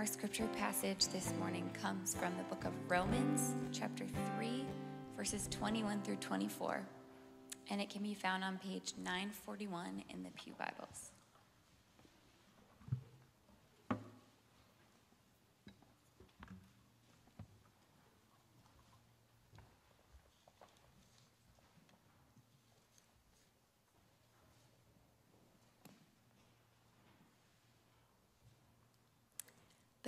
Our scripture passage this morning comes from the book of Romans, chapter 3, verses 21 through 24, and it can be found on page 941 in the Pew Bibles.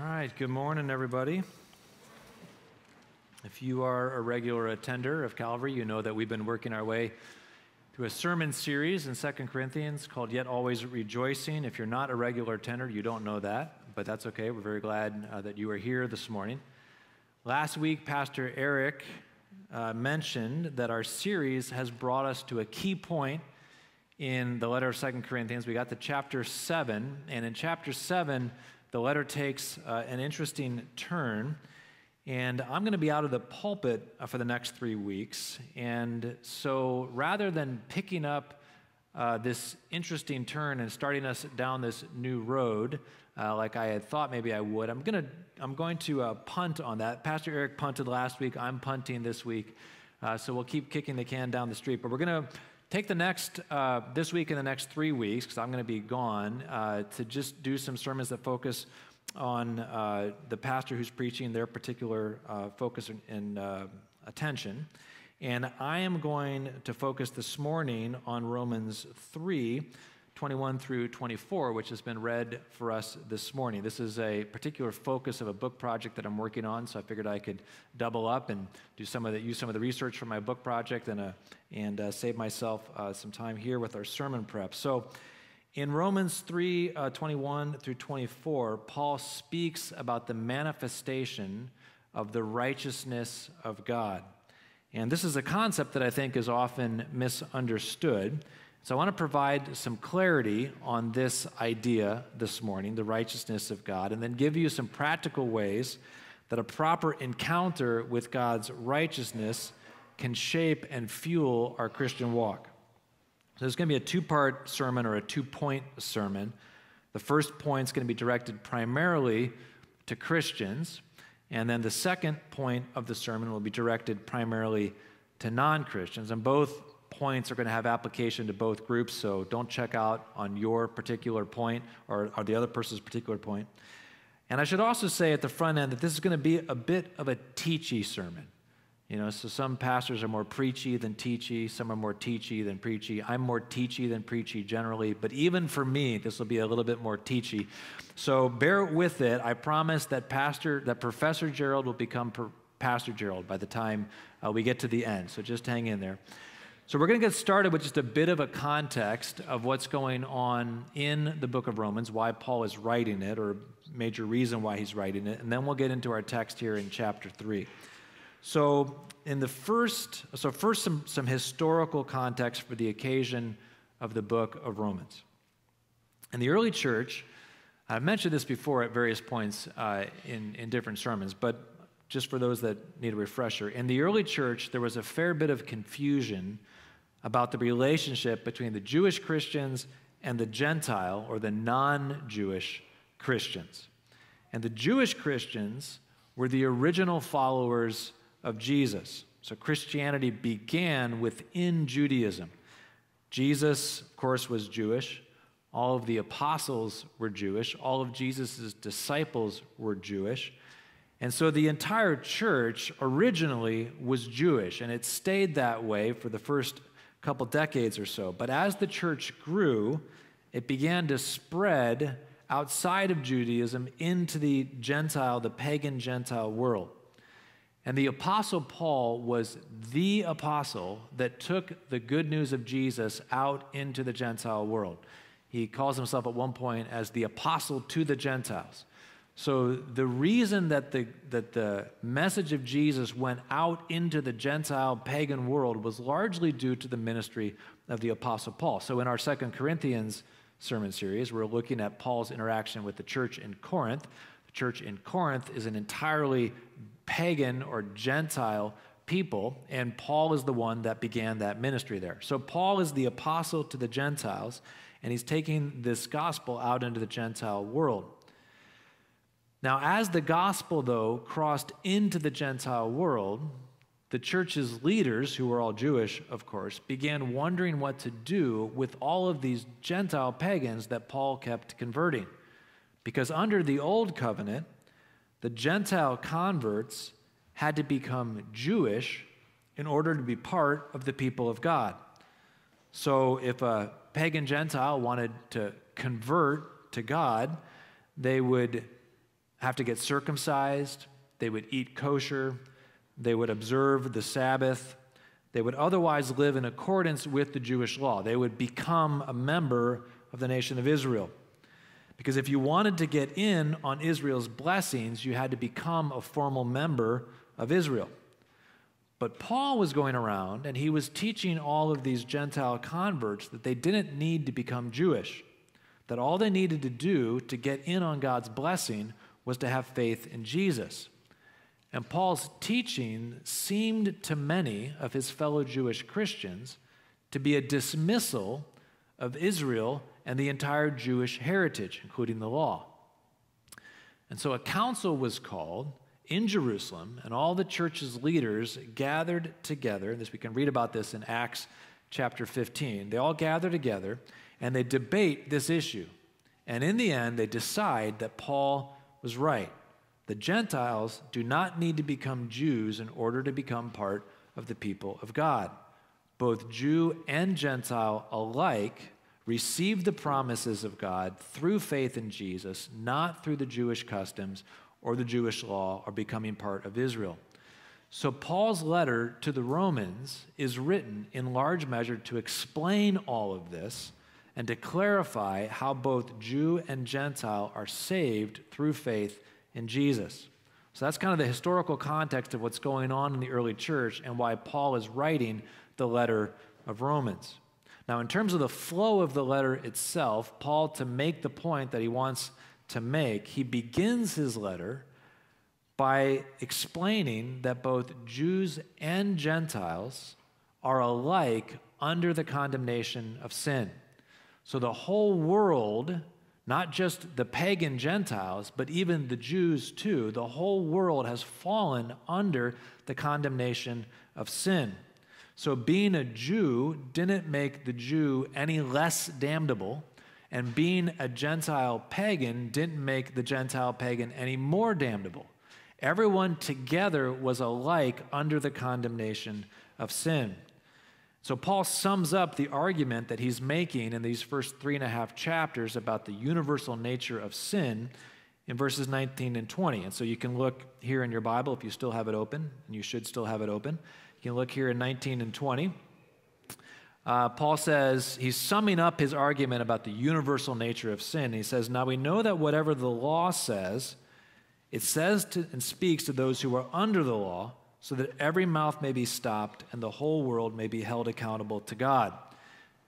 All right, good morning, everybody. If you are a regular attender of Calvary, you know that we've been working our way through a sermon series in Second Corinthians called Yet Always Rejoicing. If you're not a regular attender, you don't know that, but that's okay. We're very glad uh, that you are here this morning. Last week, Pastor Eric uh, mentioned that our series has brought us to a key point in the letter of Second Corinthians. We got to chapter 7, and in chapter 7, the letter takes uh, an interesting turn. And I'm going to be out of the pulpit uh, for the next three weeks. And so rather than picking up uh, this interesting turn and starting us down this new road, uh, like I had thought maybe I would, I'm, gonna, I'm going to uh, punt on that. Pastor Eric punted last week. I'm punting this week. Uh, so we'll keep kicking the can down the street. But we're going to take the next, uh, this week and the next three weeks, because I'm going to be gone, uh, to just do some sermons that focus on uh, the pastor who's preaching their particular uh, focus and uh, attention. And I am going to focus this morning on Romans 3 21 through 24, which has been read for us this morning. This is a particular focus of a book project that I'm working on, so I figured I could double up and do some of the, use some of the research for my book project and, uh, and uh, save myself uh, some time here with our sermon prep. So, in Romans 3 uh, 21 through 24, Paul speaks about the manifestation of the righteousness of God. And this is a concept that I think is often misunderstood. So I want to provide some clarity on this idea this morning, the righteousness of God, and then give you some practical ways that a proper encounter with God's righteousness can shape and fuel our Christian walk. So there's going to be a two part sermon or a two point sermon. The first point is going to be directed primarily to Christians, and then the second point of the sermon will be directed primarily to non Christians. And both points are going to have application to both groups, so don't check out on your particular point or, or the other person's particular point. And I should also say at the front end that this is going to be a bit of a teachy sermon. You know, so some pastors are more preachy than teachy, some are more teachy than preachy. I'm more teachy than preachy generally, but even for me, this will be a little bit more teachy. So bear with it. I promise that Pastor, that Professor Gerald will become Pastor Gerald by the time uh, we get to the end. So just hang in there. So, we're going to get started with just a bit of a context of what's going on in the book of Romans, why Paul is writing it, or major reason why he's writing it, and then we'll get into our text here in chapter 3. So, in the first, so first, some, some historical context for the occasion of the book of Romans. In the early church, I've mentioned this before at various points uh, in, in different sermons, but just for those that need a refresher, in the early church, there was a fair bit of confusion about the relationship between the Jewish Christians and the Gentile or the non Jewish Christians. And the Jewish Christians were the original followers of Jesus. So Christianity began within Judaism. Jesus, of course, was Jewish. All of the apostles were Jewish. All of Jesus' disciples were Jewish. And so the entire church originally was Jewish, and it stayed that way for the first couple decades or so. But as the church grew, it began to spread outside of Judaism into the Gentile, the pagan Gentile world. And the Apostle Paul was the apostle that took the good news of Jesus out into the Gentile world. He calls himself at one point as the apostle to the Gentiles. So the reason that the, that the message of Jesus went out into the Gentile pagan world was largely due to the ministry of the Apostle Paul. So in our Second Corinthians sermon series, we're looking at Paul's interaction with the church in Corinth. The church in Corinth is an entirely pagan or Gentile people, and Paul is the one that began that ministry there. So Paul is the apostle to the Gentiles, and he's taking this gospel out into the Gentile world. Now, as the gospel, though, crossed into the Gentile world, the church's leaders, who were all Jewish, of course, began wondering what to do with all of these Gentile pagans that Paul kept converting. Because under the old covenant, the Gentile converts had to become Jewish in order to be part of the people of God. So if a pagan Gentile wanted to convert to God, they would have to get circumcised, they would eat kosher, they would observe the Sabbath, they would otherwise live in accordance with the Jewish law. They would become a member of the nation of Israel. Because if you wanted to get in on Israel's blessings, you had to become a formal member of Israel. But Paul was going around and he was teaching all of these Gentile converts that they didn't need to become Jewish, that all they needed to do to get in on God's blessing was to have faith in Jesus. And Paul's teaching seemed to many of his fellow Jewish Christians to be a dismissal of Israel and the entire Jewish heritage, including the law. And so a council was called in Jerusalem, and all the church's leaders gathered together. This we can read about this in Acts chapter 15. They all gather together and they debate this issue. And in the end, they decide that Paul was right. The Gentiles do not need to become Jews in order to become part of the people of God. Both Jew and Gentile alike receive the promises of God through faith in Jesus, not through the Jewish customs or the Jewish law or becoming part of Israel. So, Paul's letter to the Romans is written in large measure to explain all of this and to clarify how both Jew and Gentile are saved through faith in Jesus. So, that's kind of the historical context of what's going on in the early church and why Paul is writing the letter of Romans. Now, in terms of the flow of the letter itself, Paul, to make the point that he wants to make, he begins his letter by explaining that both Jews and Gentiles are alike under the condemnation of sin. So the whole world, not just the pagan Gentiles, but even the Jews too, the whole world has fallen under the condemnation of sin. So being a Jew didn't make the Jew any less damnable, and being a Gentile pagan didn't make the Gentile pagan any more damnable. Everyone together was alike under the condemnation of sin. So, Paul sums up the argument that he's making in these first three and a half chapters about the universal nature of sin in verses 19 and 20. And so, you can look here in your Bible if you still have it open, and you should still have it open. You can look here in 19 and 20. Uh, Paul says he's summing up his argument about the universal nature of sin. He says, Now we know that whatever the law says, it says to, and speaks to those who are under the law, so that every mouth may be stopped and the whole world may be held accountable to God.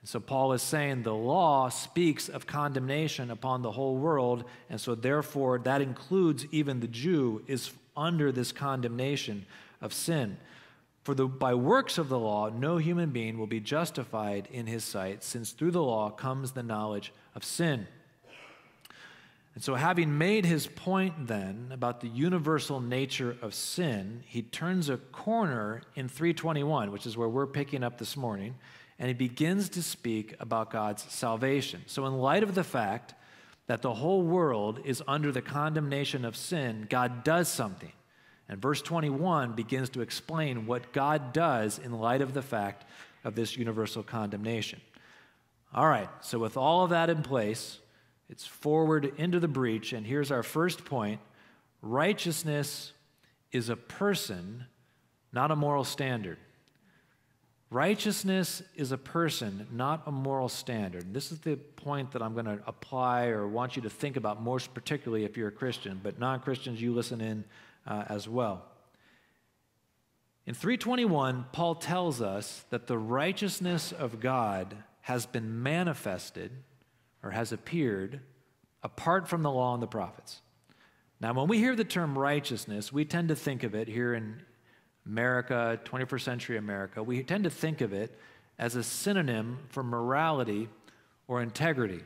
And so Paul is saying the law speaks of condemnation upon the whole world, and so therefore that includes even the Jew is under this condemnation of sin. For the, by works of the law, no human being will be justified in his sight, since through the law comes the knowledge of sin. And so, having made his point then about the universal nature of sin, he turns a corner in 321, which is where we're picking up this morning, and he begins to speak about God's salvation. So, in light of the fact that the whole world is under the condemnation of sin, God does something. And verse 21 begins to explain what God does in light of the fact of this universal condemnation. All right, so with all of that in place, it's forward into the breach, and here's our first point righteousness is a person, not a moral standard. Righteousness is a person, not a moral standard. This is the point that I'm going to apply or want you to think about most particularly if you're a Christian, but non Christians, you listen in uh, as well. In 321, Paul tells us that the righteousness of God has been manifested or has appeared apart from the law and the prophets. Now, when we hear the term righteousness, we tend to think of it here in America, 21st century America, we tend to think of it as a synonym for morality or integrity.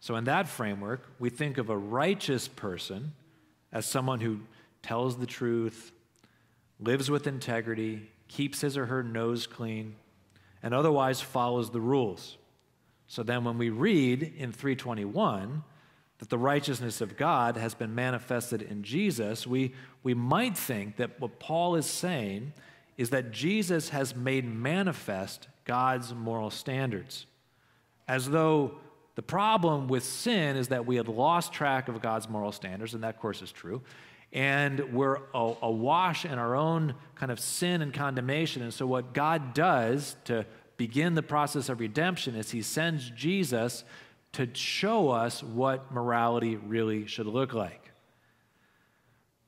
So, in that framework, we think of a righteous person as someone who tells the truth, lives with integrity, keeps his or her nose clean, and otherwise follows the rules. So then, when we read in 321, that the righteousness of God has been manifested in Jesus, we, we might think that what Paul is saying is that Jesus has made manifest God's moral standards. As though the problem with sin is that we had lost track of God's moral standards, and that, of course, is true. And we're awash in our own kind of sin and condemnation. And so, what God does to begin the process of redemption is He sends Jesus to show us what morality really should look like.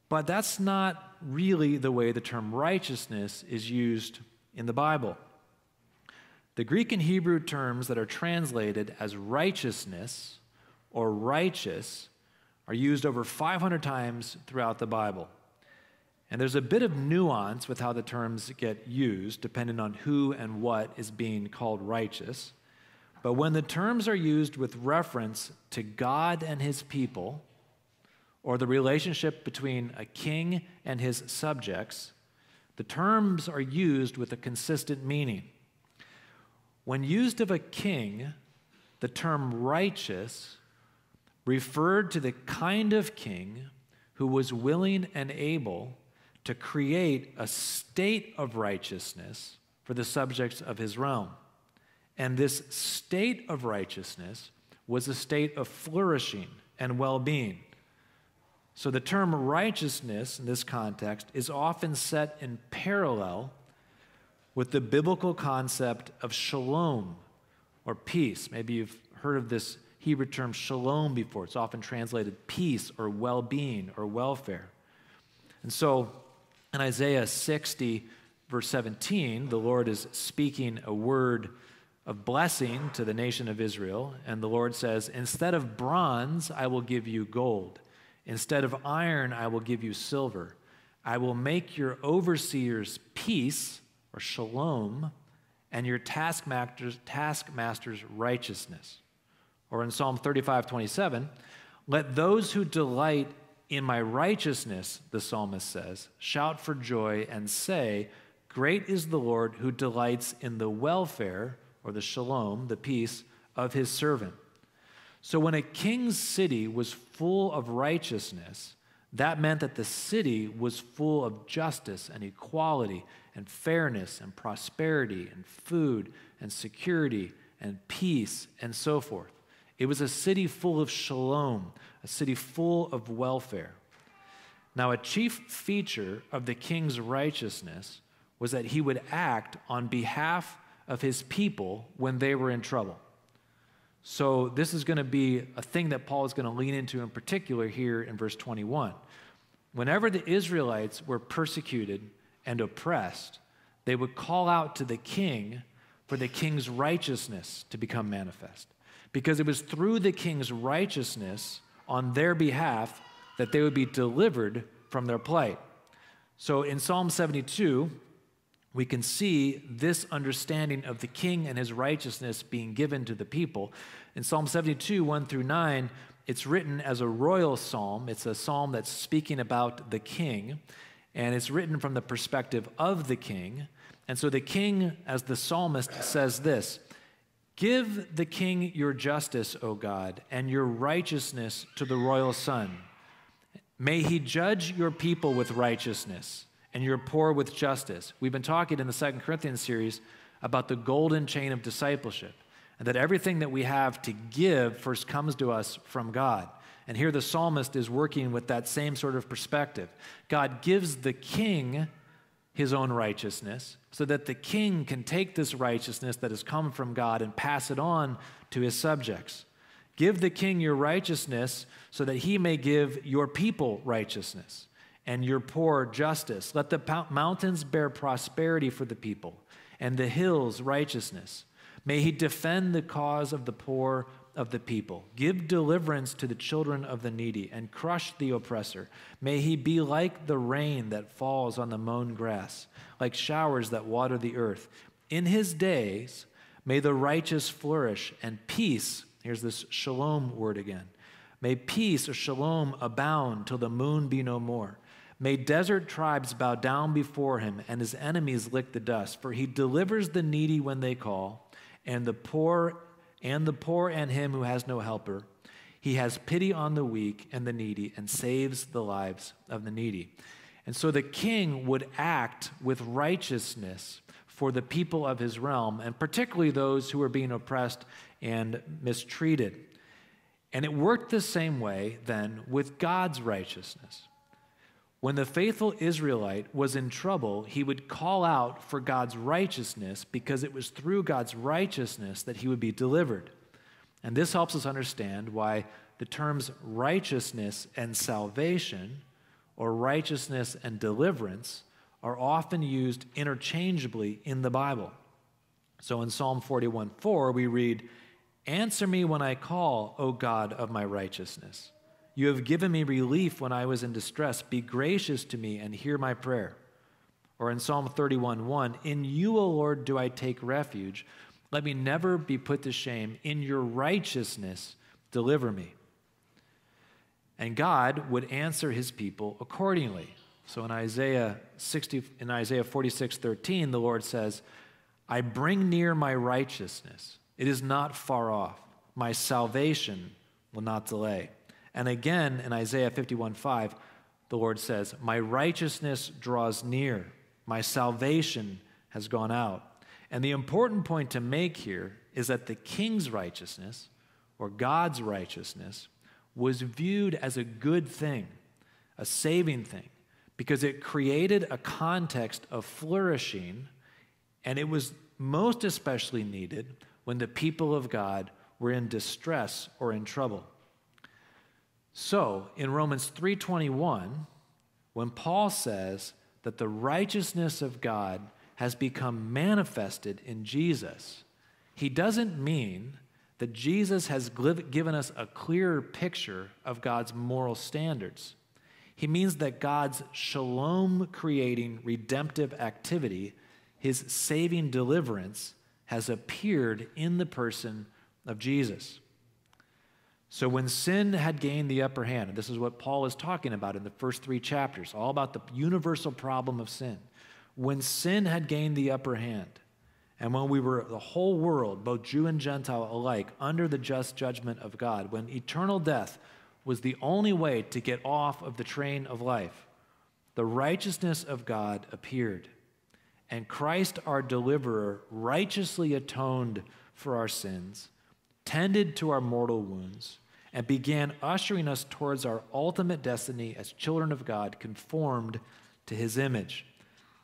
But that's not really the way the term righteousness is used in the Bible. The Greek and Hebrew terms that are translated as righteousness or righteous are used over 500 times throughout the Bible. And there's a bit of nuance with how the terms get used, depending on who and what is being called righteous. But when the terms are used with reference to God and his people, or the relationship between a king and his subjects, the terms are used with a consistent meaning. When used of a king, the term righteous referred to the kind of king who was willing and able to create a state of righteousness for the subjects of his realm. And this state of righteousness was a state of flourishing and well being. So the term righteousness in this context is often set in parallel with the biblical concept of shalom or peace. Maybe you've heard of this Hebrew term shalom before. It's often translated peace or well being or welfare. And so in Isaiah 60, verse 17, the Lord is speaking a word of blessing to the nation of Israel. And the Lord says, Instead of bronze, I will give you gold. Instead of iron, I will give you silver. I will make your overseers peace, or shalom, and your taskmasters, taskmasters righteousness. Or in Psalm 35 27, let those who delight in my righteousness, the psalmist says, shout for joy and say, Great is the Lord who delights in the welfare or the shalom, the peace of his servant. So when a king's city was full of righteousness, that meant that the city was full of justice and equality and fairness and prosperity and food and security and peace and so forth. It was a city full of shalom, a city full of welfare. Now, a chief feature of the king's righteousness was that he would act on behalf of his people when they were in trouble. So, this is going to be a thing that Paul is going to lean into in particular here in verse 21. Whenever the Israelites were persecuted and oppressed, they would call out to the king for the king's righteousness to become manifest. Because it was through the king's righteousness on their behalf that they would be delivered from their plight. So in Psalm 72, we can see this understanding of the king and his righteousness being given to the people. In Psalm 72, 1 through 9, it's written as a royal psalm. It's a psalm that's speaking about the king, and it's written from the perspective of the king. And so the king, as the psalmist, says this Give the king your justice, O God, and your righteousness to the royal son. May he judge your people with righteousness and your poor with justice. We've been talking in the Second Corinthians series about the golden chain of discipleship, and that everything that we have to give first comes to us from God. And here the psalmist is working with that same sort of perspective. God gives the king his own righteousness so that the king can take this righteousness that has come from God and pass it on to his subjects. Give the king your righteousness so that he may give your people righteousness and your poor justice. Let the mountains bear prosperity for the people and the hills righteousness. May he defend the cause of the poor of the people. Give deliverance to the children of the needy and crush the oppressor. May he be like the rain that falls on the mown grass, like showers that water the earth. In his days, may the righteous flourish and peace Here's this shalom word again. May peace or shalom abound till the moon be no more. May desert tribes bow down before him and his enemies lick the dust, for he delivers the needy when they call, and the poor and the poor and him who has no helper. He has pity on the weak and the needy and saves the lives of the needy. And so the king would act with righteousness for the people of his realm, and particularly those who were being oppressed and mistreated. And it worked the same way then with God's righteousness. When the faithful Israelite was in trouble, he would call out for God's righteousness because it was through God's righteousness that he would be delivered. And this helps us understand why the terms righteousness and salvation, or righteousness and deliverance, are often used interchangeably in the Bible. So in Psalm 41 4, we read, Answer me when I call, O God of my righteousness. You have given me relief when I was in distress. Be gracious to me and hear my prayer. Or in Psalm 31 1, In you, O Lord, do I take refuge. Let me never be put to shame. In your righteousness, deliver me. And God would answer his people accordingly. So in Isaiah 60, in Isaiah 46, 13, the Lord says, I bring near my righteousness. It is not far off. My salvation will not delay. And again in Isaiah 51 5, the Lord says, My righteousness draws near, my salvation has gone out. And the important point to make here is that the king's righteousness, or God's righteousness, was viewed as a good thing, a saving thing, because it created a context of flourishing, and it was most especially needed when the people of God were in distress or in trouble. So, in Romans 3:21, when Paul says that the righteousness of God has become manifested in Jesus, he doesn't mean that Jesus has given us a clearer picture of God's moral standards. He means that God's shalom creating redemptive activity, his saving deliverance, has appeared in the person of Jesus. So when sin had gained the upper hand, and this is what Paul is talking about in the first three chapters, all about the universal problem of sin. When sin had gained the upper hand, and when we were the whole world, both Jew and Gentile alike, under the just judgment of God, when eternal death was the only way to get off of the train of life, the righteousness of God appeared. And Christ, our deliverer, righteously atoned for our sins, tended to our mortal wounds, and began ushering us towards our ultimate destiny as children of God, conformed to his image.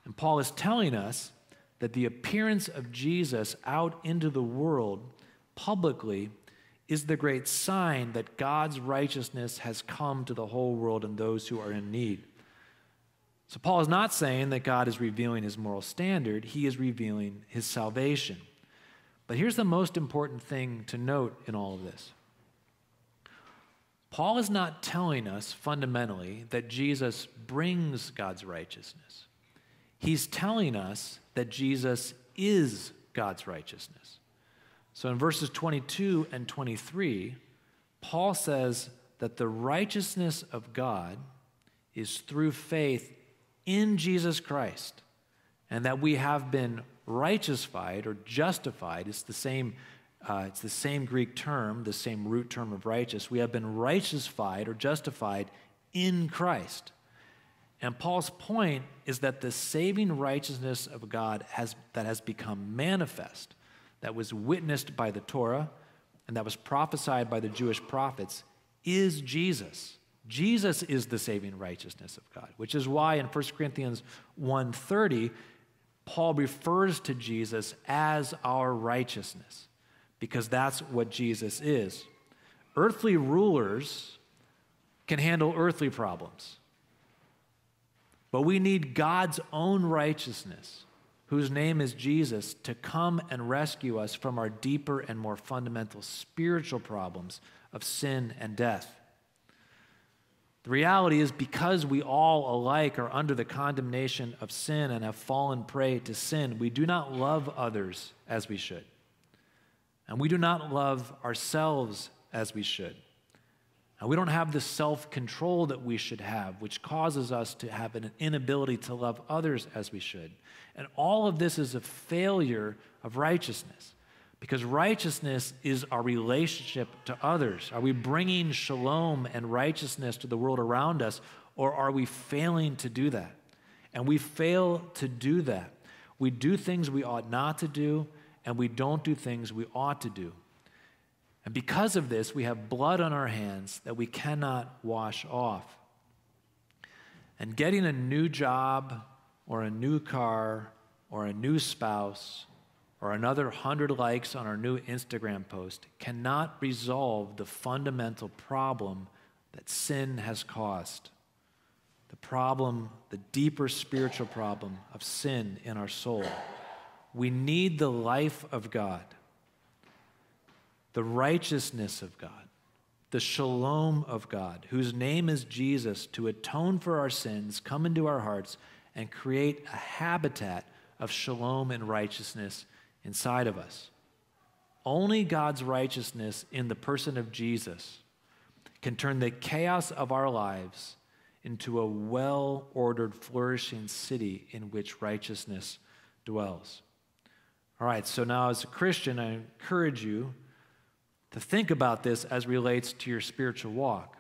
And Paul is telling us that the appearance of Jesus out into the world publicly is the great sign that God's righteousness has come to the whole world and those who are in need. So, Paul is not saying that God is revealing his moral standard, he is revealing his salvation. But here's the most important thing to note in all of this Paul is not telling us fundamentally that Jesus brings God's righteousness, he's telling us that Jesus is God's righteousness. So, in verses 22 and 23, Paul says that the righteousness of God is through faith in Jesus Christ, and that we have been righteousified or justified. It's the same. Uh, it's the same Greek term, the same root term of righteous. We have been righteousified or justified in Christ. And Paul's point is that the saving righteousness of God has, that has become manifest, that was witnessed by the Torah, and that was prophesied by the Jewish prophets, is Jesus. Jesus is the saving righteousness of God, which is why in 1 Corinthians 1:30 Paul refers to Jesus as our righteousness because that's what Jesus is. Earthly rulers can handle earthly problems. But we need God's own righteousness, whose name is Jesus, to come and rescue us from our deeper and more fundamental spiritual problems of sin and death. The reality is, because we all alike are under the condemnation of sin and have fallen prey to sin, we do not love others as we should. And we do not love ourselves as we should. And we don't have the self control that we should have, which causes us to have an inability to love others as we should. And all of this is a failure of righteousness. Because righteousness is our relationship to others. Are we bringing shalom and righteousness to the world around us, or are we failing to do that? And we fail to do that. We do things we ought not to do, and we don't do things we ought to do. And because of this, we have blood on our hands that we cannot wash off. And getting a new job, or a new car, or a new spouse, or another 100 likes on our new Instagram post cannot resolve the fundamental problem that sin has caused. The problem, the deeper spiritual problem of sin in our soul. We need the life of God, the righteousness of God, the shalom of God, whose name is Jesus, to atone for our sins, come into our hearts, and create a habitat of shalom and righteousness inside of us. Only God's righteousness in the person of Jesus can turn the chaos of our lives into a well ordered, flourishing city in which righteousness dwells. All right, so now as a Christian, I encourage you to think about this as relates to your spiritual walk.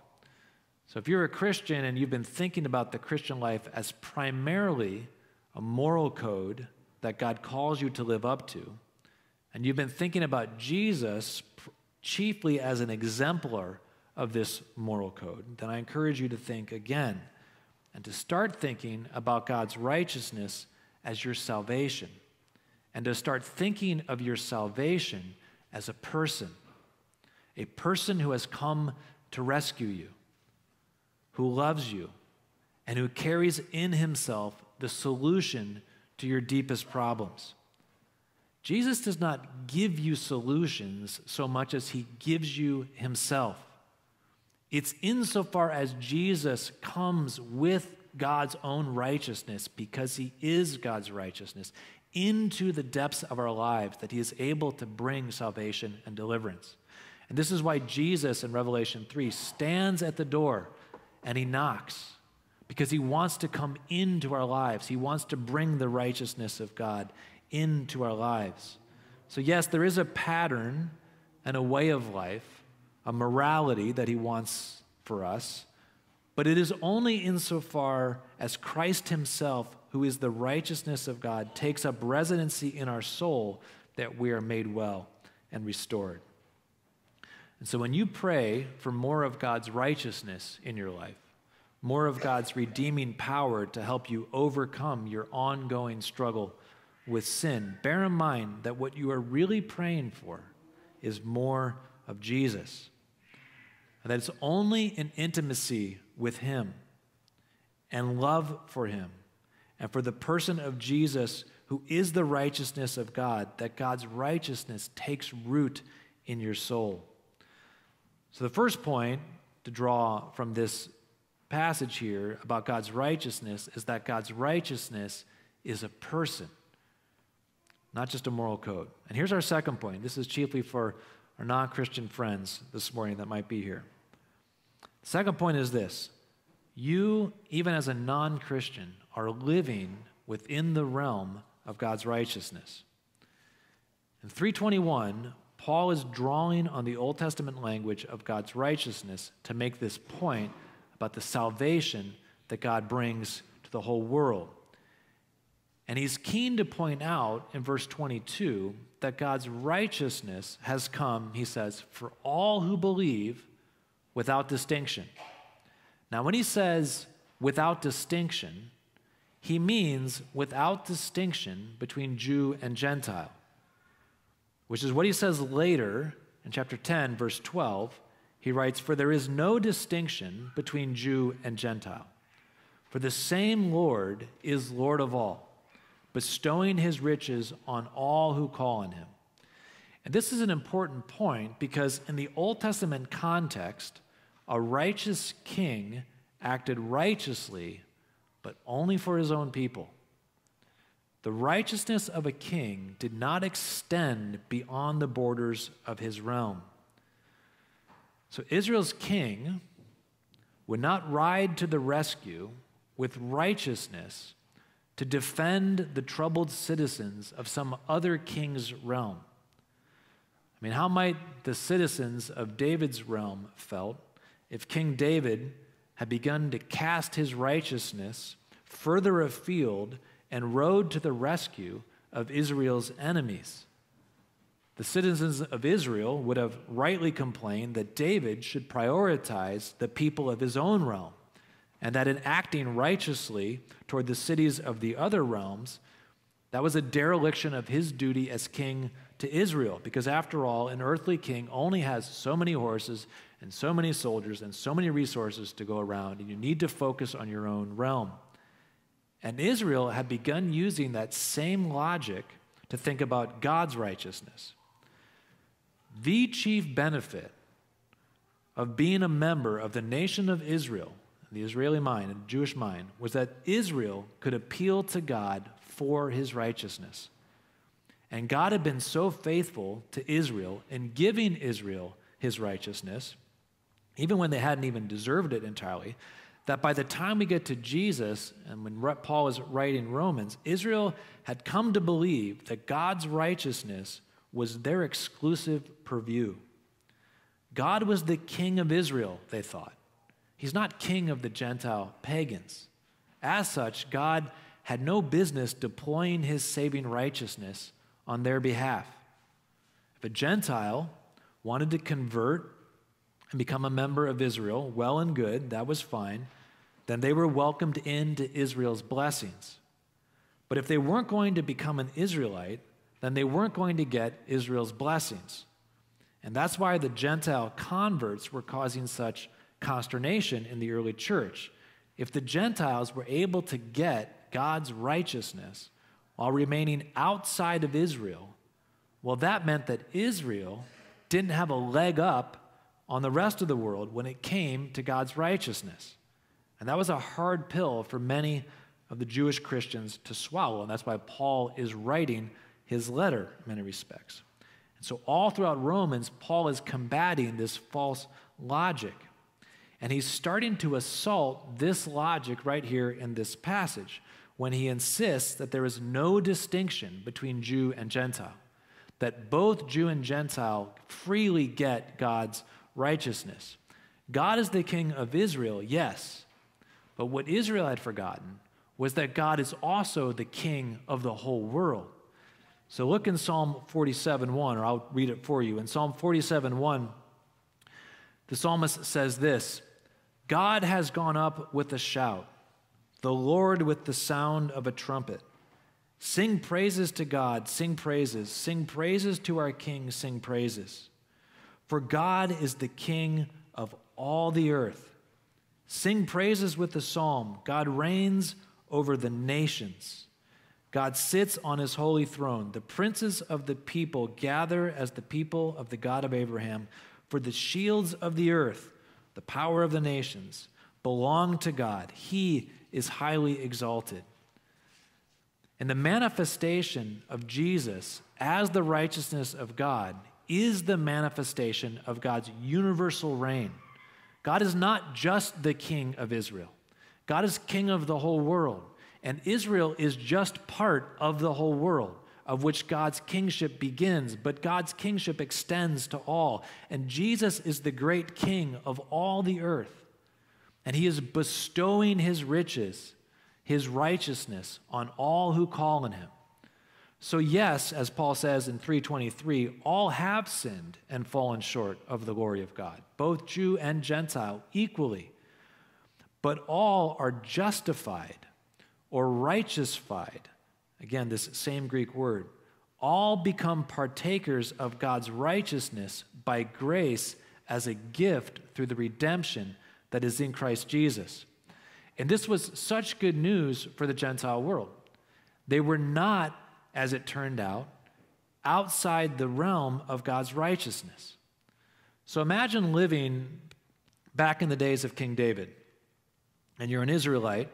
So if you're a Christian and you've been thinking about the Christian life as primarily a moral code that God calls you to live up to, and you've been thinking about Jesus chiefly as an exemplar of this moral code, then I encourage you to think again and to start thinking about God's righteousness as your salvation, and to start thinking of your salvation as a person, a person who has come to rescue you, who loves you, and who carries in himself the solution to your deepest problems. Jesus does not give you solutions so much as he gives you himself. It's insofar as Jesus comes with God's own righteousness, because he is God's righteousness, into the depths of our lives that he is able to bring salvation and deliverance. And this is why Jesus in Revelation 3 stands at the door and he knocks because he wants to come into our lives. He wants to bring the righteousness of God into our lives. So, yes, there is a pattern and a way of life, a morality that he wants for us, but it is only insofar as Christ himself, who is the righteousness of God, takes up residency in our soul that we are made well and restored. And so, when you pray for more of God's righteousness in your life, more of God's redeeming power to help you overcome your ongoing struggle with sin, bear in mind that what you are really praying for is more of Jesus. And that it's only in intimacy with Him and love for Him and for the person of Jesus, who is the righteousness of God, that God's righteousness takes root in your soul. So, the first point to draw from this passage here about God's righteousness is that God's righteousness is a person, not just a moral code. And here's our second point. This is chiefly for our non Christian friends this morning that might be here. Second point is this you, even as a non Christian, are living within the realm of God's righteousness. In 321, Paul is drawing on the Old Testament language of God's righteousness to make this point about the salvation that God brings to the whole world. And he's keen to point out in verse 22 that God's righteousness has come, he says, for all who believe without distinction. Now, when he says without distinction, he means without distinction between Jew and Gentile, which is what he says later in chapter 10, verse 12. He writes, For there is no distinction between Jew and Gentile, for the same Lord is Lord of all, bestowing his riches on all who call on him. And this is an important point because in the Old Testament context, a righteous king acted righteously, but only for his own people. The righteousness of a king did not extend beyond the borders of his realm. So Israel's king would not ride to the rescue with righteousness to defend the troubled citizens of some other king's realm. I mean, how might the citizens of David's realm felt if King David had begun to cast his righteousness further afield and rode to the rescue of Israel's enemies? The citizens of Israel would have rightly complained that David should prioritize the people of his own realm, and that in acting righteously toward the cities of the other realms, that was a dereliction of his duty as king to Israel, because after all, an earthly king only has so many horses and so many soldiers and so many resources to go around, and you need to focus on your own realm. And Israel had begun using that same logic to think about God's righteousness. The chief benefit of being a member of the nation of Israel, the Israeli mind and the Jewish mind, was that Israel could appeal to God for his righteousness. And God had been so faithful to Israel in giving Israel his righteousness, even when they hadn't even deserved it entirely, that by the time we get to Jesus, and when Paul is writing Romans, Israel had come to believe that God's righteousness was their exclusive purview. God was the king of Israel, they thought. He's not king of the Gentile pagans. As such, God had no business deploying his saving righteousness on their behalf. If a Gentile wanted to convert and become a member of Israel, well and good, that was fine, then they were welcomed into Israel's blessings. But if they weren't going to become an Israelite, then they weren't going to get Israel's blessings. And that's why the Gentile converts were causing such consternation in the early church. If the Gentiles were able to get God's righteousness, while remaining outside of Israel, well, that meant that Israel didn't have a leg up on the rest of the world when it came to God's righteousness. And that was a hard pill for many of the Jewish Christians to swallow. And that's why Paul is writing his letter in many respects. And so, all throughout Romans, Paul is combating this false logic. And he's starting to assault this logic right here in this passage when he insists that there is no distinction between Jew and Gentile, that both Jew and Gentile freely get God's righteousness. God is the king of Israel, yes, but what Israel had forgotten was that God is also the king of the whole world. So look in Psalm 47 1, or I'll read it for you. In Psalm 47 1, the psalmist says this God has gone up with a shout the Lord with the sound of a trumpet. Sing praises to God, sing praises, sing praises to our King, sing praises. For God is the King of all the earth. Sing praises with the psalm. God reigns over the nations. God sits on his holy throne. The princes of the people gather as the people of the God of Abraham. For the shields of the earth, the power of the nations, belong to God. He is highly exalted. And the manifestation of Jesus as the righteousness of God is the manifestation of God's universal reign. God is not just the king of Israel, God is king of the whole world. And Israel is just part of the whole world, of which God's kingship begins, but God's kingship extends to all. And Jesus is the great king of all the earth. And he is bestowing his riches, his righteousness on all who call on him. So yes, as Paul says in 323, all have sinned and fallen short of the glory of God, both Jew and Gentile equally. But all are justified or righteousified. Again, this same Greek word. All become partakers of God's righteousness by grace as a gift through the redemption that is in Christ Jesus. And this was such good news for the Gentile world. They were not as it turned out, outside the realm of God's righteousness. So imagine living back in the days of King David, and you're an Israelite,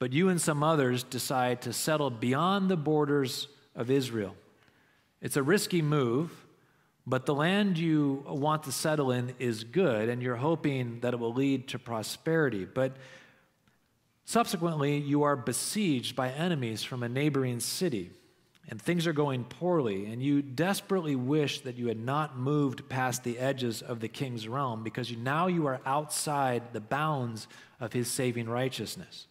but you and some others decide to settle beyond the borders of Israel. It's a risky move, but the land you want to settle in is good, and you're hoping that it will lead to prosperity. But subsequently, you are besieged by enemies from a neighboring city and things are going poorly, and you desperately wish that you had not moved past the edges of the king's realm because now you are outside the bounds of his saving righteousness.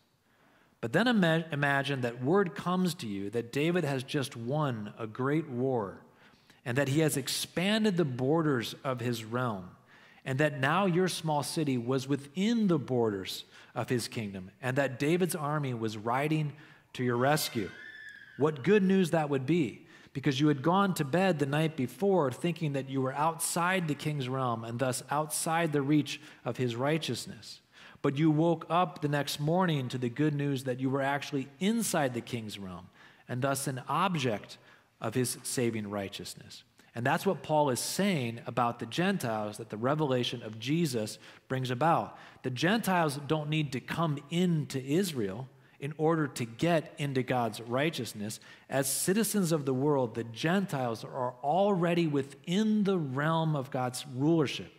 But then ima- imagine that word comes to you that David has just won a great war and that he has expanded the borders of his realm, and that now your small city was within the borders of his kingdom, and that David's army was riding to your rescue. What good news that would be, because you had gone to bed the night before thinking that you were outside the king's realm and thus outside the reach of his righteousness. But you woke up the next morning to the good news that you were actually inside the king's realm and thus an object of his saving righteousness. And that's what Paul is saying about the Gentiles that the revelation of Jesus brings about. The Gentiles don't need to come into Israel in order to get into God's righteousness. As citizens of the world, the Gentiles are already within the realm of God's rulership.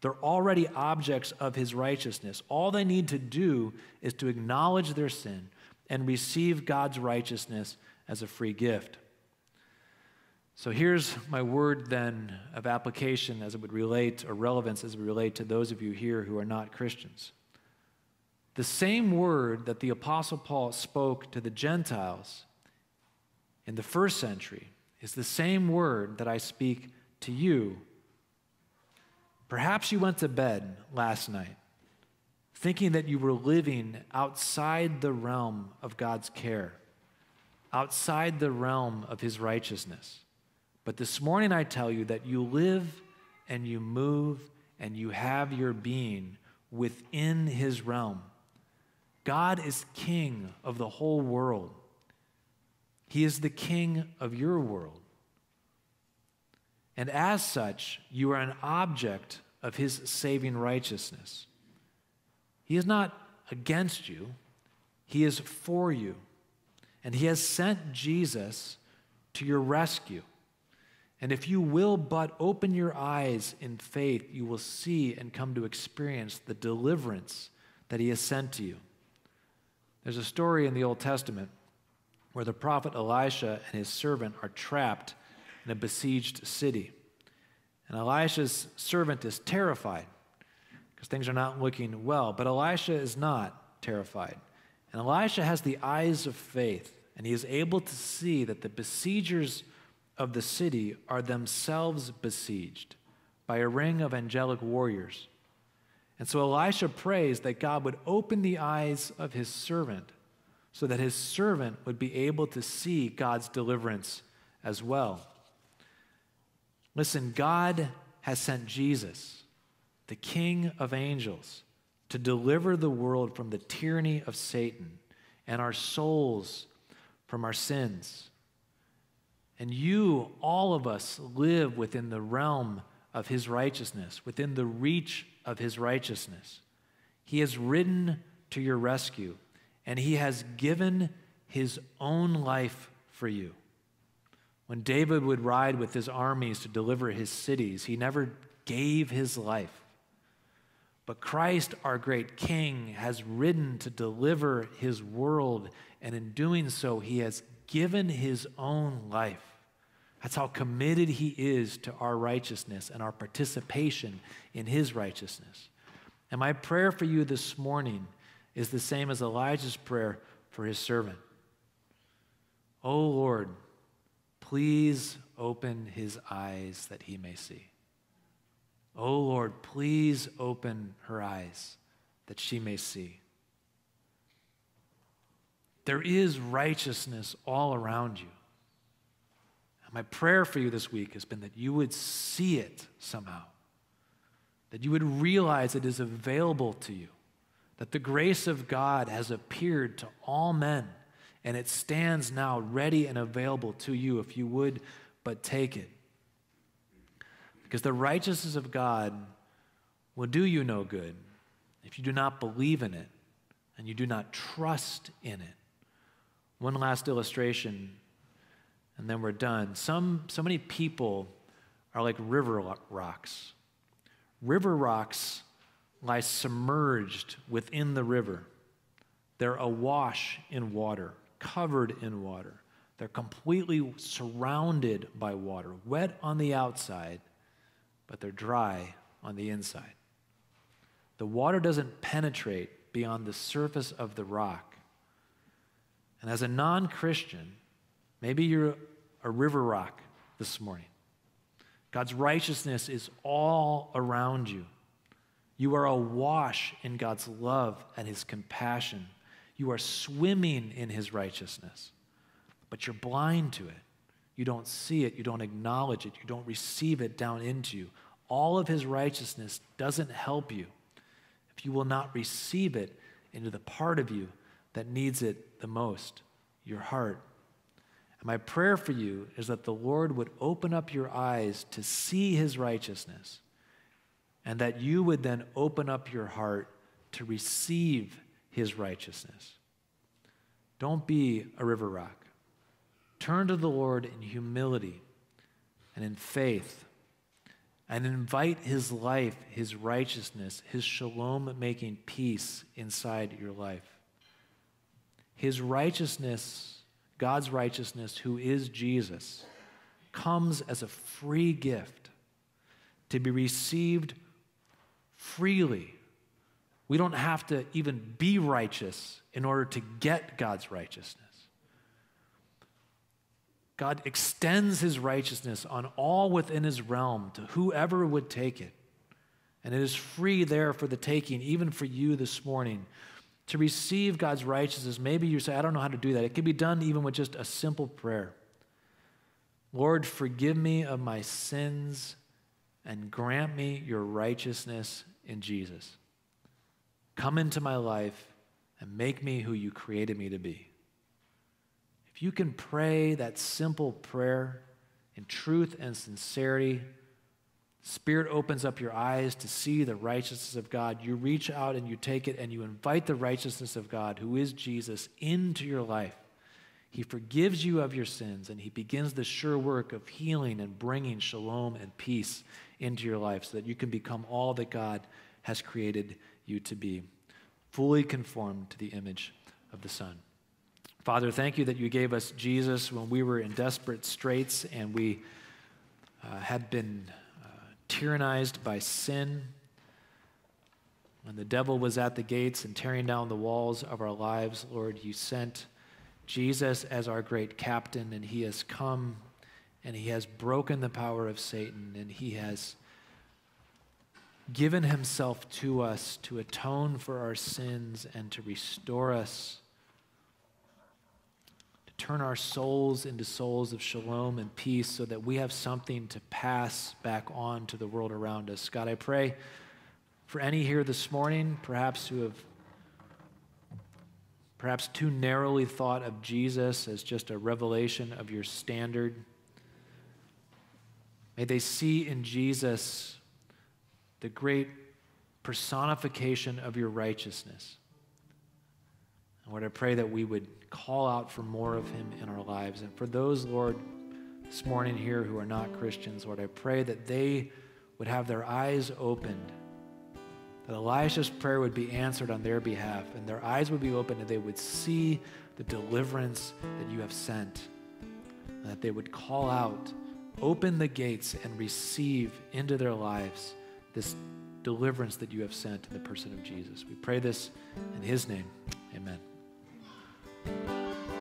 They're already objects of his righteousness. All they need to do is to acknowledge their sin and receive God's righteousness as a free gift. So here's my word then of application as it would relate, or relevance as it would relate to those of you here who are not Christians. The same word that the Apostle Paul spoke to the Gentiles in the first century is the same word that I speak to you. Perhaps you went to bed last night thinking that you were living outside the realm of God's care, outside the realm of His righteousness. But this morning I tell you that you live and you move and you have your being within His realm. God is king of the whole world. He is the king of your world. And as such, you are an object of his saving righteousness. He is not against you, he is for you. And he has sent Jesus to your rescue. And if you will but open your eyes in faith, you will see and come to experience the deliverance that he has sent to you. There's a story in the Old Testament where the prophet Elisha and his servant are trapped in a besieged city. And Elisha's servant is terrified because things are not looking well. But Elisha is not terrified. And Elisha has the eyes of faith, and he is able to see that the besiegers of the city are themselves besieged by a ring of angelic warriors. And so Elisha prays that God would open the eyes of his servant so that his servant would be able to see God's deliverance as well. Listen, God has sent Jesus, the King of angels, to deliver the world from the tyranny of Satan and our souls from our sins. And you, all of us, live within the realm of his righteousness, within the reach of his righteousness. He has ridden to your rescue, and he has given his own life for you. When David would ride with his armies to deliver his cities, he never gave his life. But Christ, our great King, has ridden to deliver his world, and in doing so, he has given his own life. That's how committed he is to our righteousness and our participation in his righteousness. And my prayer for you this morning is the same as Elijah's prayer for his servant. Oh Lord, please open his eyes that he may see. Oh Lord, please open her eyes that she may see. There is righteousness all around you. And my prayer for you this week has been that you would see it somehow, that you would realize it is available to you, that the grace of God has appeared to all men, and it stands now ready and available to you if you would but take it. Because the righteousness of God will do you no good if you do not believe in it and you do not trust in it. One last illustration, and then we're done. Some, so many people are like river rocks. River rocks lie submerged within the river. They're awash in water, covered in water. They're completely surrounded by water, wet on the outside, but they're dry on the inside. The water doesn't penetrate beyond the surface of the rock. And as a non Christian, maybe you're a river rock this morning. God's righteousness is all around you. You are awash in God's love and His compassion. You are swimming in His righteousness but you're blind to it. You don't see it, you don't acknowledge it, you don't receive it down into you. All of his righteousness doesn't help you if you will not receive it into the part of you that needs it the most your heart. And my prayer for you is that the Lord would open up your eyes to see his righteousness and that you would then open up your heart to receive his righteousness. Don't be a river rock. Turn to the Lord in humility and in faith and invite his life, his righteousness, his shalom making peace inside your life. His righteousness, God's righteousness, who is Jesus, comes as a free gift to be received freely. We don't have to even be righteous in order to get God's righteousness. God extends his righteousness on all within his realm to whoever would take it. And it is free there for the taking, even for you this morning. To receive God's righteousness, maybe you say, I don't know how to do that. It can be done even with just a simple prayer Lord, forgive me of my sins and grant me your righteousness in Jesus. Come into my life and make me who you created me to be. If you can pray that simple prayer in truth and sincerity, Spirit opens up your eyes to see the righteousness of God. You reach out and you take it and you invite the righteousness of God, who is Jesus, into your life. He forgives you of your sins and he begins the sure work of healing and bringing shalom and peace into your life so that you can become all that God has created you to be, fully conformed to the image of the Son. Father, thank you that you gave us Jesus when we were in desperate straits and we uh, had been uh, tyrannized by sin. When the devil was at the gates and tearing down the walls of our lives, Lord, you sent Jesus as our great captain, and he has come and he has broken the power of Satan, and he has given himself to us to atone for our sins and to restore us to turn our souls into souls of shalom and peace so that we have something to pass back on to the world around us. God, I pray for any here this morning, perhaps who have perhaps too narrowly thought of Jesus as just a revelation of your standard. May they see in Jesus the great personification of your righteousness. And Lord, I pray that we would call out for more of him in our lives. And for those, Lord, this morning here who are not Christians, Lord, I pray that they would have their eyes opened, that Elisha's prayer would be answered on their behalf, and their eyes would be opened and they would see the deliverance that you have sent, and that they would call out, open the gates, and receive into their lives this deliverance that you have sent in the person of Jesus. We pray this in his name. Amen.